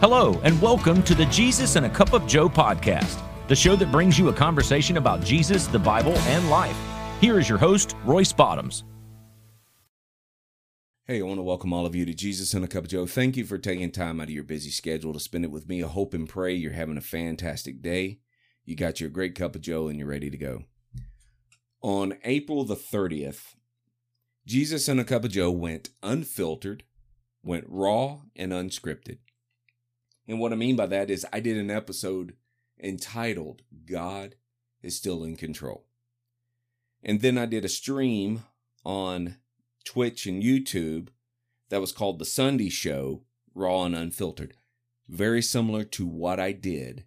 Hello, and welcome to the Jesus and a Cup of Joe podcast, the show that brings you a conversation about Jesus, the Bible, and life. Here is your host, Royce Bottoms. Hey, I want to welcome all of you to Jesus and a Cup of Joe. Thank you for taking time out of your busy schedule to spend it with me. I hope and pray you're having a fantastic day. You got your great cup of Joe and you're ready to go. On April the 30th, Jesus and a Cup of Joe went unfiltered, went raw and unscripted. And what I mean by that is I did an episode entitled God is Still in Control. And then I did a stream on Twitch and YouTube that was called The Sunday Show, Raw and Unfiltered. Very similar to what I did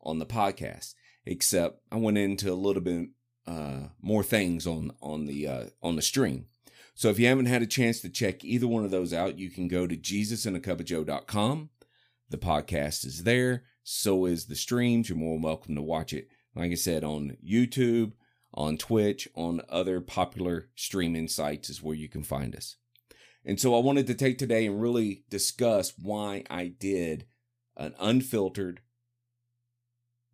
on the podcast, except I went into a little bit uh, more things on on the uh, on the stream. So if you haven't had a chance to check either one of those out, you can go to jesusandacupofjoe.com the podcast is there. So is the streams. You're more welcome to watch it, like I said, on YouTube, on Twitch, on other popular streaming sites is where you can find us. And so I wanted to take today and really discuss why I did an unfiltered,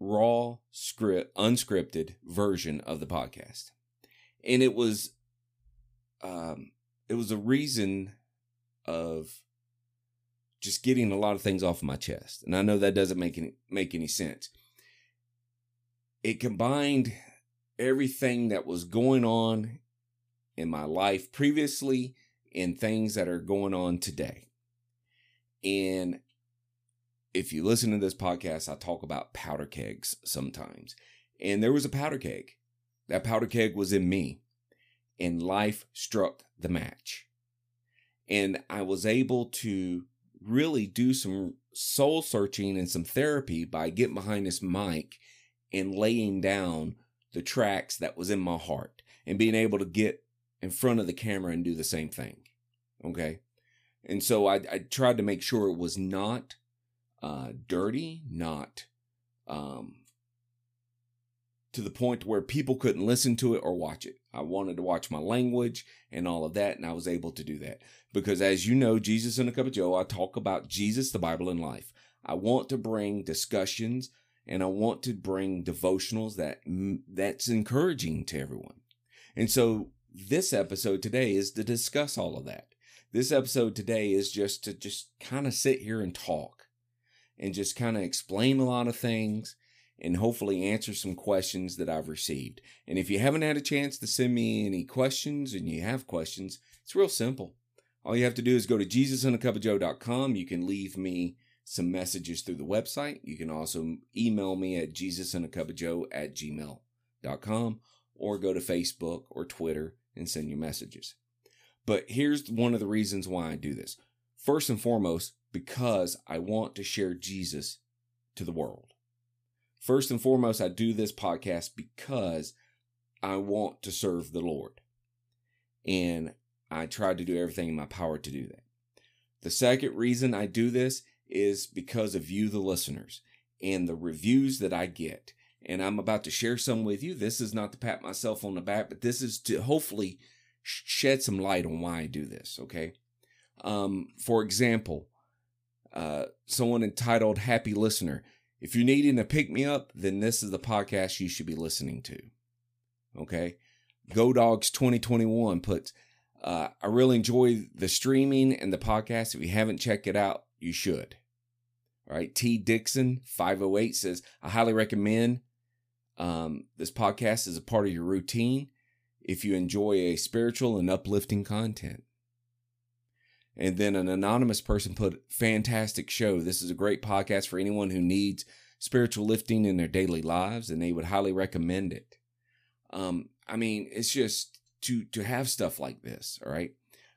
raw, script, unscripted version of the podcast. And it was um it was a reason of just getting a lot of things off of my chest. And I know that doesn't make any make any sense. It combined everything that was going on in my life previously and things that are going on today. And if you listen to this podcast, I talk about powder kegs sometimes. And there was a powder keg. That powder keg was in me. And life struck the match. And I was able to really do some soul searching and some therapy by getting behind this mic and laying down the tracks that was in my heart and being able to get in front of the camera and do the same thing. Okay. And so I, I tried to make sure it was not uh, dirty, not um, to the point where people couldn't listen to it or watch it. I wanted to watch my language and all of that, and I was able to do that. Because as you know, Jesus and a Cup of Joe, I talk about Jesus, the Bible, and life. I want to bring discussions and I want to bring devotionals that that's encouraging to everyone. And so this episode today is to discuss all of that. This episode today is just to just kind of sit here and talk and just kind of explain a lot of things and hopefully answer some questions that I've received. And if you haven't had a chance to send me any questions and you have questions, it's real simple. All you have to do is go to jesusandacupofjoe.com. You can leave me some messages through the website. You can also email me at jesusandacupofjoe at gmail.com or go to Facebook or Twitter and send your messages. But here's one of the reasons why I do this. First and foremost, because I want to share Jesus to the world. First and foremost, I do this podcast because I want to serve the Lord. And I try to do everything in my power to do that. The second reason I do this is because of you, the listeners, and the reviews that I get. And I'm about to share some with you. This is not to pat myself on the back, but this is to hopefully shed some light on why I do this. Okay. Um, for example, uh, someone entitled Happy Listener if you're needing to pick me up, then this is the podcast you should be listening to. Okay. Go Dogs 2021 puts, uh, I really enjoy the streaming and the podcast. If you haven't checked it out, you should. All right. T Dixon 508 says, I highly recommend um, this podcast as a part of your routine if you enjoy a spiritual and uplifting content. And then an anonymous person put, fantastic show. This is a great podcast for anyone who needs spiritual lifting in their daily lives, and they would highly recommend it. Um, I mean, it's just to to have stuff like this, all right.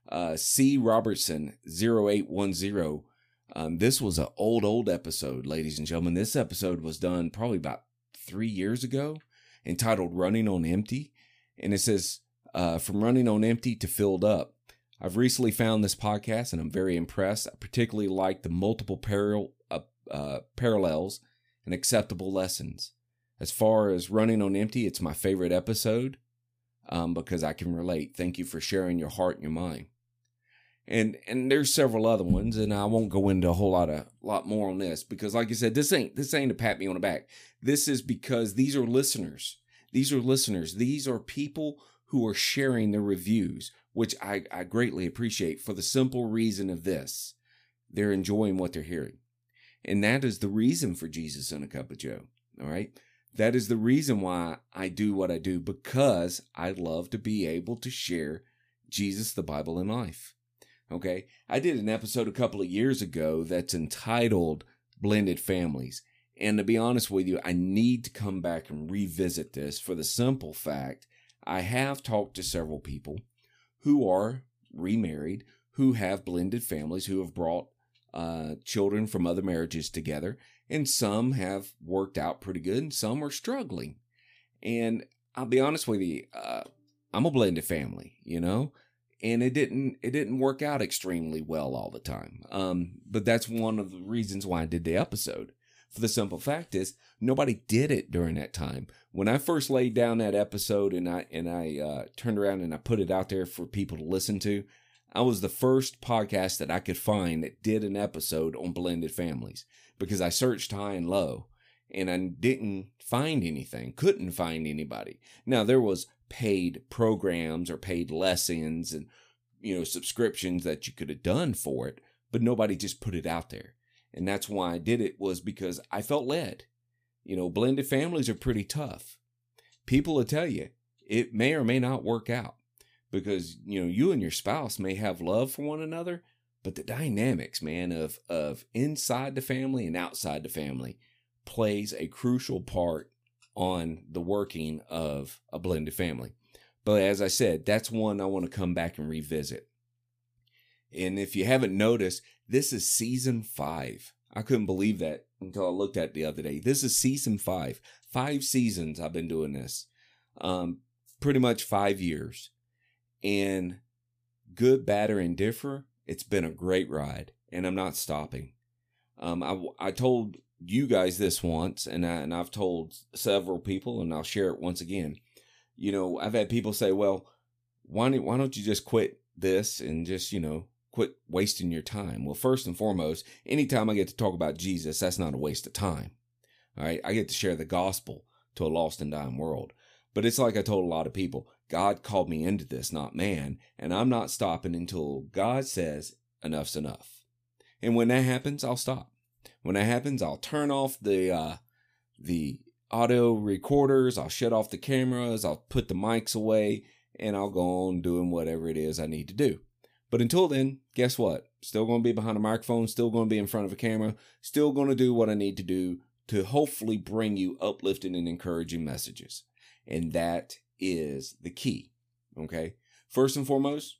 Uh, C. Robertson 0810. Um, this was an old, old episode, ladies and gentlemen. This episode was done probably about three years ago, entitled Running on Empty. And it says, uh, From running on empty to filled up. I've recently found this podcast and I'm very impressed. I particularly like the multiple paral- uh, uh, parallels and acceptable lessons. As far as running on empty, it's my favorite episode um, because I can relate. Thank you for sharing your heart and your mind. and and there's several other ones, and I won't go into a whole lot of lot more on this because, like I said, this ain't this ain't to pat me on the back. This is because these are listeners. These are listeners. These are people who are sharing their reviews, which I, I greatly appreciate for the simple reason of this. They're enjoying what they're hearing. And that is the reason for Jesus and a Cup of Joe. All right. That is the reason why I do what I do because I love to be able to share Jesus, the Bible, and life. Okay. I did an episode a couple of years ago that's entitled Blended Families. And to be honest with you, I need to come back and revisit this for the simple fact I have talked to several people who are remarried, who have blended families, who have brought uh, children from other marriages together, and some have worked out pretty good, and some are struggling. And I'll be honest with you, uh, I'm a blended family, you know, and it didn't it didn't work out extremely well all the time. Um, but that's one of the reasons why I did the episode. For the simple fact is, nobody did it during that time. When I first laid down that episode and I and I uh, turned around and I put it out there for people to listen to, I was the first podcast that I could find that did an episode on blended families because I searched high and low and I didn't find anything, couldn't find anybody. Now there was paid programs or paid lessons and you know subscriptions that you could have done for it, but nobody just put it out there. And that's why I did it was because I felt led. You know, blended families are pretty tough. People will tell you it may or may not work out because you know you and your spouse may have love for one another but the dynamics man of of inside the family and outside the family plays a crucial part on the working of a blended family. But as i said that's one i want to come back and revisit. And if you haven't noticed this is season 5 i couldn't believe that until i looked at the other day. This is season 5 5 seasons i've been doing this. Um pretty much 5 years and good, bad, or indifferent, it's been a great ride, and I'm not stopping. Um, I, I told you guys this once, and, I, and I've told several people, and I'll share it once again. You know, I've had people say, well, why don't, why don't you just quit this and just, you know, quit wasting your time? Well, first and foremost, anytime I get to talk about Jesus, that's not a waste of time. All right. I get to share the gospel to a lost and dying world. But it's like I told a lot of people God called me into this, not man, and I'm not stopping until God says enough's enough. And when that happens, I'll stop. When that happens, I'll turn off the uh, the audio recorders, I'll shut off the cameras, I'll put the mics away, and I'll go on doing whatever it is I need to do. But until then, guess what? Still going to be behind a microphone, still going to be in front of a camera, still going to do what I need to do to hopefully bring you uplifting and encouraging messages. And that is the key. Okay. First and foremost,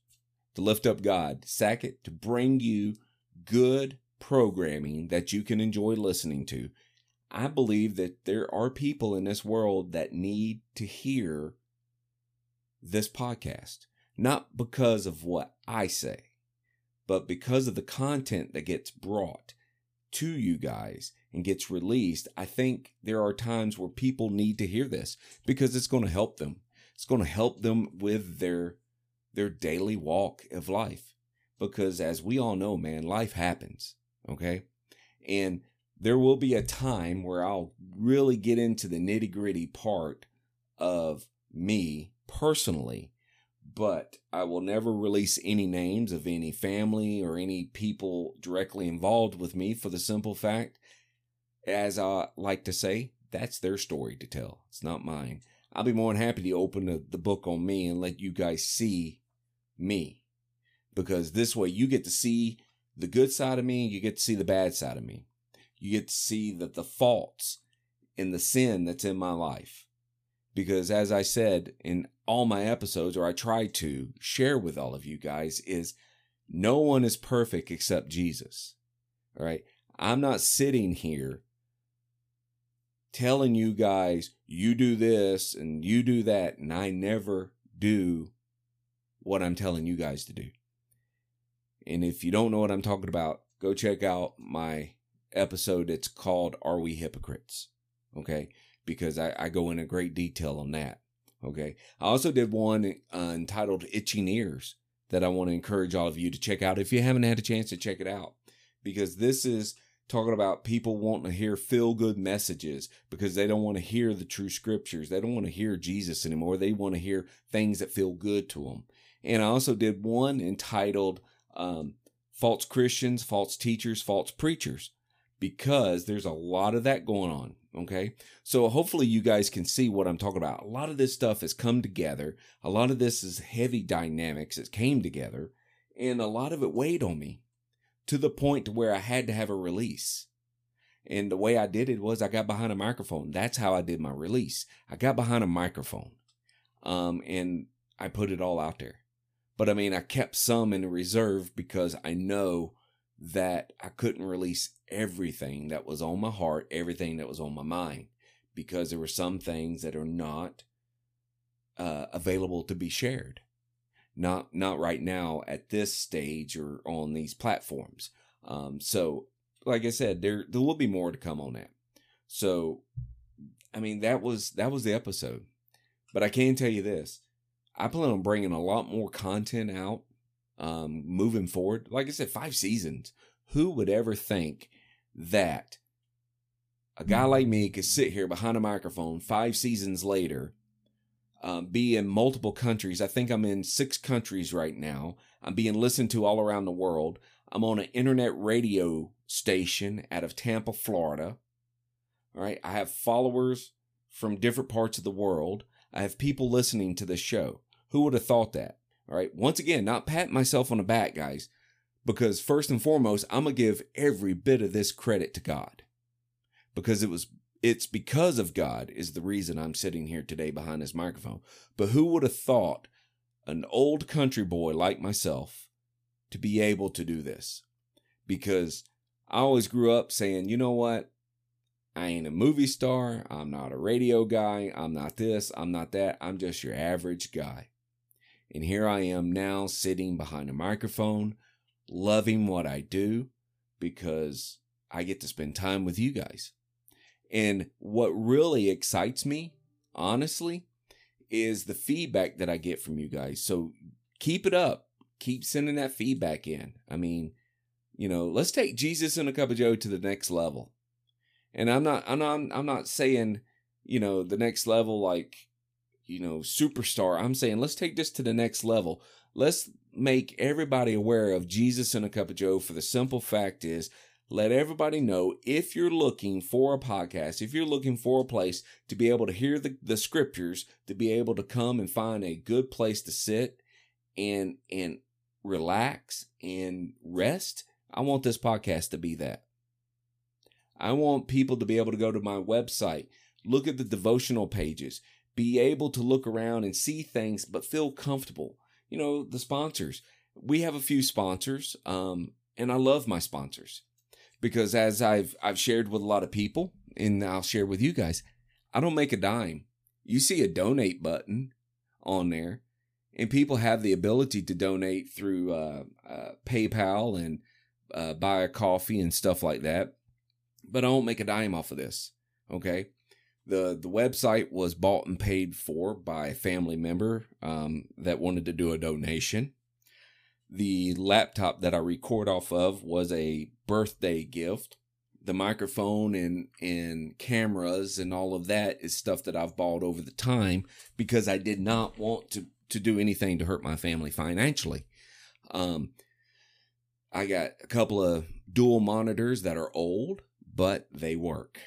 to lift up God. Second, to bring you good programming that you can enjoy listening to. I believe that there are people in this world that need to hear this podcast, not because of what I say, but because of the content that gets brought to you guys and gets released. I think there are times where people need to hear this because it's going to help them. It's going to help them with their their daily walk of life. Because as we all know, man, life happens. Okay. And there will be a time where I'll really get into the nitty gritty part of me personally, but I will never release any names of any family or any people directly involved with me for the simple fact, as I like to say, that's their story to tell. It's not mine. I'll be more than happy to open the, the book on me and let you guys see me. Because this way you get to see the good side of me, you get to see the bad side of me. You get to see that the faults and the sin that's in my life. Because as I said in all my episodes, or I try to share with all of you guys, is no one is perfect except Jesus. All right. I'm not sitting here telling you guys, you do this and you do that, and I never do what I'm telling you guys to do. And if you don't know what I'm talking about, go check out my episode. It's called Are We Hypocrites? Okay. Because I, I go into great detail on that. Okay. I also did one uh, entitled Itching Ears that I want to encourage all of you to check out if you haven't had a chance to check it out. Because this is talking about people wanting to hear feel good messages because they don't want to hear the true scriptures. They don't want to hear Jesus anymore. They want to hear things that feel good to them. And I also did one entitled um, False Christians, False Teachers, False Preachers because there's a lot of that going on. Okay. So hopefully you guys can see what I'm talking about. A lot of this stuff has come together. A lot of this is heavy dynamics. It came together and a lot of it weighed on me to the point to where I had to have a release. And the way I did it was I got behind a microphone. That's how I did my release. I got behind a microphone. Um, and I put it all out there. But I mean, I kept some in reserve because I know that I couldn't release everything that was on my heart, everything that was on my mind, because there were some things that are not uh, available to be shared. Not not right now at this stage or on these platforms. Um, so, like I said, there there will be more to come on that. So, I mean that was that was the episode, but I can tell you this: I plan on bringing a lot more content out um, moving forward. Like I said, five seasons. Who would ever think that a guy like me could sit here behind a microphone five seasons later, um, be in multiple countries? I think I'm in six countries right now. I'm being listened to all around the world. I'm on an internet radio station out of Tampa, Florida. All right. I have followers from different parts of the world. I have people listening to this show. Who would have thought that? All right. Once again, not patting myself on the back, guys, because first and foremost, I'm going to give every bit of this credit to God because it was it's because of God is the reason I'm sitting here today behind this microphone. But who would have thought an old country boy like myself to be able to do this? Because I always grew up saying, you know what? I ain't a movie star. I'm not a radio guy. I'm not this. I'm not that. I'm just your average guy. And here I am now sitting behind a microphone, loving what I do because I get to spend time with you guys. And what really excites me, honestly, is the feedback that I get from you guys. So keep it up. Keep sending that feedback in. I mean, you know, let's take Jesus and a cup of Joe to the next level. And I'm not, I'm not, I'm not saying, you know, the next level like you know, superstar. I'm saying let's take this to the next level. Let's make everybody aware of Jesus and a cup of Joe for the simple fact is let everybody know if you're looking for a podcast, if you're looking for a place to be able to hear the, the scriptures, to be able to come and find a good place to sit and and relax and rest, I want this podcast to be that. I want people to be able to go to my website, look at the devotional pages, be able to look around and see things, but feel comfortable. You know, the sponsors. We have a few sponsors, um, and I love my sponsors because as I've I've shared with a lot of people, and I'll share with you guys, I don't make a dime. You see a donate button on there, and people have the ability to donate through uh, uh, PayPal and uh, buy a coffee and stuff like that. But I don't make a dime off of this. Okay the the website was bought and paid for by a family member um, that wanted to do a donation. The laptop that I record off of was a birthday gift. The microphone and and cameras and all of that is stuff that I've bought over the time because I did not want to to do anything to hurt my family financially. Um, I got a couple of dual monitors that are old, but they work.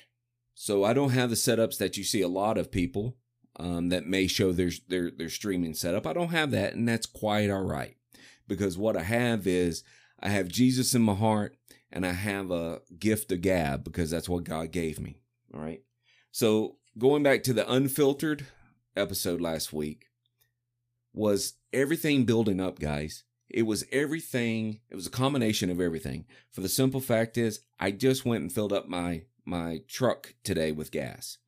So I don't have the setups that you see a lot of people um, that may show their, their their streaming setup. I don't have that, and that's quite all right because what I have is I have Jesus in my heart, and I have a gift of gab because that's what God gave me. All right. So going back to the unfiltered episode last week was everything building up, guys. It was everything. It was a combination of everything. For the simple fact is, I just went and filled up my my truck today with gas.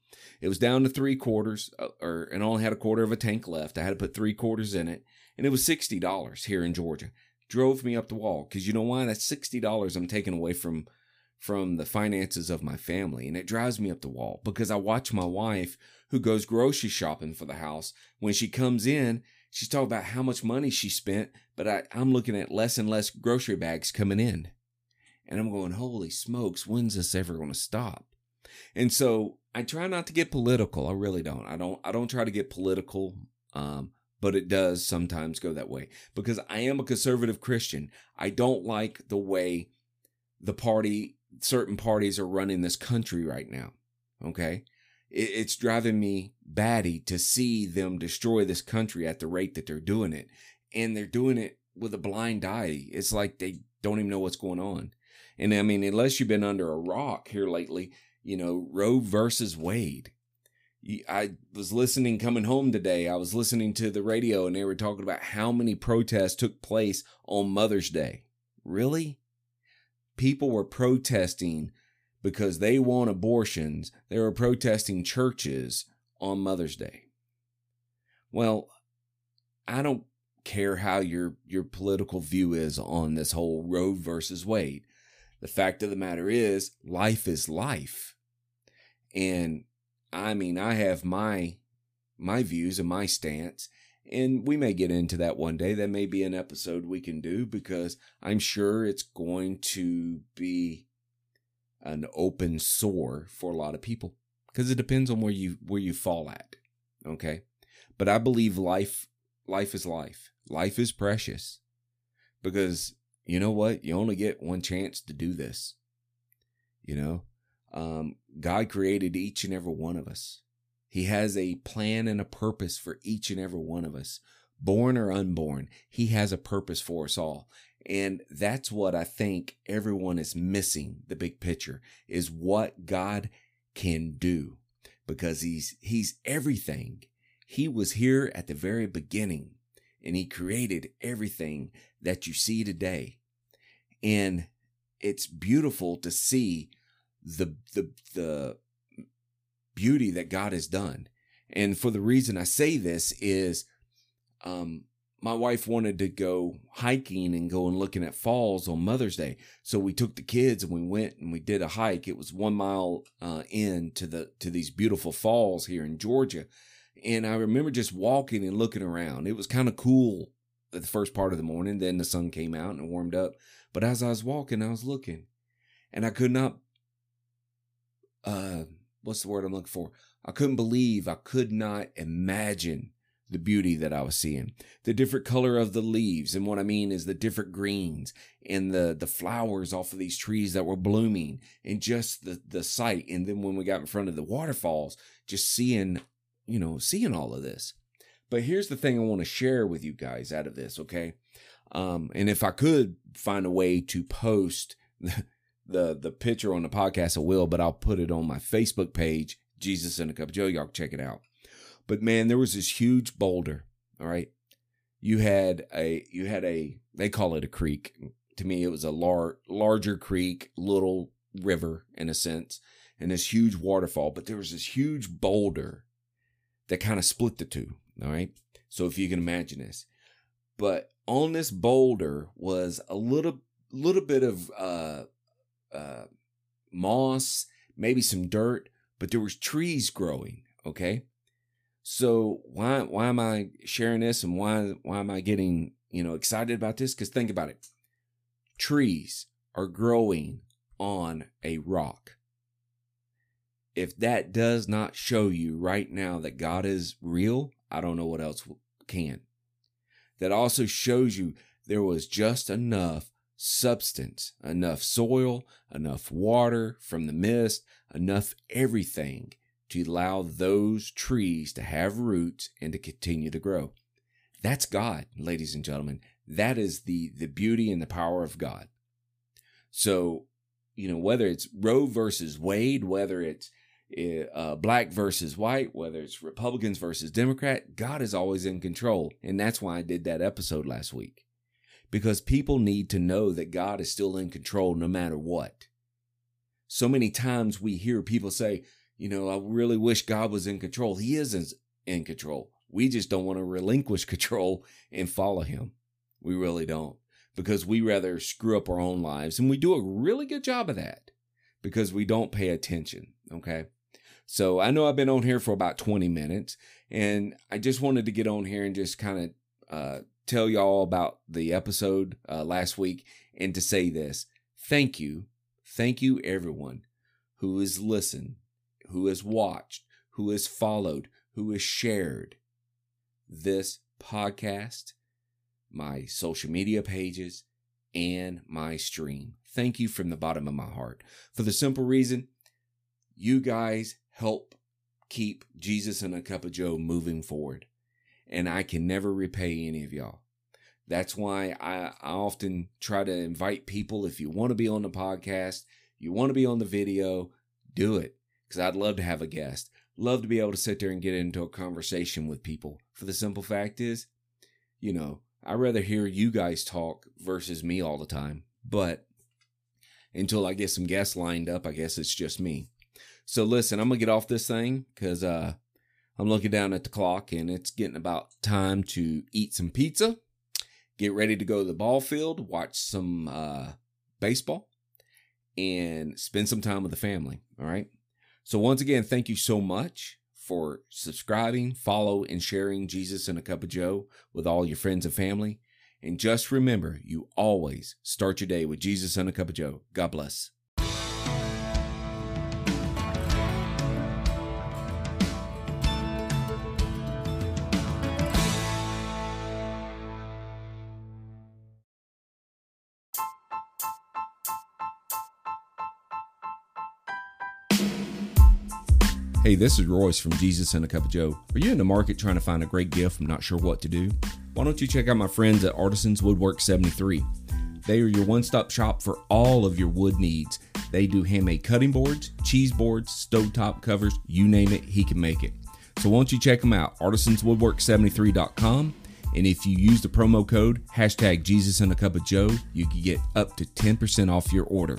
It was down to three quarters, uh, or and only had a quarter of a tank left. I had to put three quarters in it, and it was sixty dollars here in Georgia. Drove me up the wall because you know why? That's sixty dollars I'm taking away from from the finances of my family, and it drives me up the wall because I watch my wife who goes grocery shopping for the house. When she comes in, she's talking about how much money she spent, but I, I'm looking at less and less grocery bags coming in. And I'm going, holy smokes, when's this ever going to stop? And so I try not to get political. I really don't. I don't, I don't try to get political. Um, but it does sometimes go that way because I am a conservative Christian. I don't like the way the party, certain parties are running this country right now. Okay. It's driving me batty to see them destroy this country at the rate that they're doing it. And they're doing it with a blind eye. It's like they don't even know what's going on. And I mean, unless you've been under a rock here lately, you know, Roe versus Wade. I was listening coming home today. I was listening to the radio and they were talking about how many protests took place on Mother's Day. Really? People were protesting because they want abortions. They were protesting churches on Mother's Day. Well, I don't care how your your political view is on this whole Roe versus Wade. The fact of the matter is, life is life. And I mean, I have my my views and my stance, and we may get into that one day. That may be an episode we can do because I'm sure it's going to be an open sore for a lot of people because it depends on where you where you fall at. Okay, but I believe life life is life. Life is precious because you know what? You only get one chance to do this. You know, um, God created each and every one of us. He has a plan and a purpose for each and every one of us, born or unborn. He has a purpose for us all. And that's what I think everyone is missing the big picture is what God can do because he's, he's everything. He was here at the very beginning and he created everything that you see today. And it's beautiful to see the, the, the beauty that God has done. And for the reason I say this is, um, my wife wanted to go hiking and go and looking at falls on Mother's Day. So we took the kids and we went and we did a hike. It was one mile uh, in to the to these beautiful falls here in Georgia. And I remember just walking and looking around. It was kind of cool at the first part of the morning. Then the sun came out and warmed up. But as I was walking, I was looking, and I could not. Uh, what's the word I'm looking for? I couldn't believe. I could not imagine the beauty that I was seeing. The different color of the leaves. And what I mean is the different greens and the, the flowers off of these trees that were blooming and just the, the sight. And then when we got in front of the waterfalls, just seeing, you know, seeing all of this. But here's the thing I want to share with you guys out of this. Okay. Um, and if I could find a way to post the, the, picture on the podcast, I will, but I'll put it on my Facebook page, Jesus and a Cup of Joe. Y'all check it out. But man, there was this huge boulder. All right. You had a, you had a, they call it a creek. To me, it was a lar- larger creek, little river in a sense, and this huge waterfall. But there was this huge boulder that kind of split the two. All right. So if you can imagine this, but on this boulder was a little, little bit of, uh, uh, moss, maybe some dirt, but there was trees growing. Okay. So why why am I sharing this and why why am I getting, you know, excited about this? Cuz think about it. Trees are growing on a rock. If that does not show you right now that God is real, I don't know what else can. That also shows you there was just enough substance, enough soil, enough water from the mist, enough everything to allow those trees to have roots and to continue to grow. That's God, ladies and gentlemen. That is the, the beauty and the power of God. So, you know, whether it's Roe versus Wade, whether it's eh, uh, black versus white, whether it's Republicans versus Democrat, God is always in control. And that's why I did that episode last week. Because people need to know that God is still in control no matter what. So many times we hear people say, you know, I really wish God was in control. He is in control. We just don't want to relinquish control and follow him. We really don't because we rather screw up our own lives and we do a really good job of that because we don't pay attention. Okay. So I know I've been on here for about 20 minutes and I just wanted to get on here and just kind of uh, tell y'all about the episode uh, last week and to say this thank you. Thank you, everyone who has listened, who has watched, who has followed, who has shared this podcast, my social media pages, and my stream. Thank you from the bottom of my heart for the simple reason you guys help keep Jesus and a Cup of Joe moving forward. And I can never repay any of y'all. That's why I, I often try to invite people. If you want to be on the podcast, you want to be on the video, do it. Because I'd love to have a guest. Love to be able to sit there and get into a conversation with people. For the simple fact is, you know, I'd rather hear you guys talk versus me all the time. But until I get some guests lined up, I guess it's just me. So listen, I'm gonna get off this thing because uh, I'm looking down at the clock and it's getting about time to eat some pizza, get ready to go to the ball field, watch some uh, baseball, and spend some time with the family. All right. So once again, thank you so much for subscribing, follow, and sharing Jesus and a Cup of Joe with all your friends and family. And just remember, you always start your day with Jesus and a Cup of Joe. God bless. Hey, this is Royce from Jesus and a Cup of Joe. Are you in the market trying to find a great gift and not sure what to do? Why don't you check out my friends at Artisans Woodwork 73? They are your one stop shop for all of your wood needs. They do handmade cutting boards, cheese boards, stovetop covers, you name it, he can make it. So why don't you check them out, artisanswoodwork73.com. And if you use the promo code hashtag Jesus and a Cup of Joe, you can get up to 10% off your order.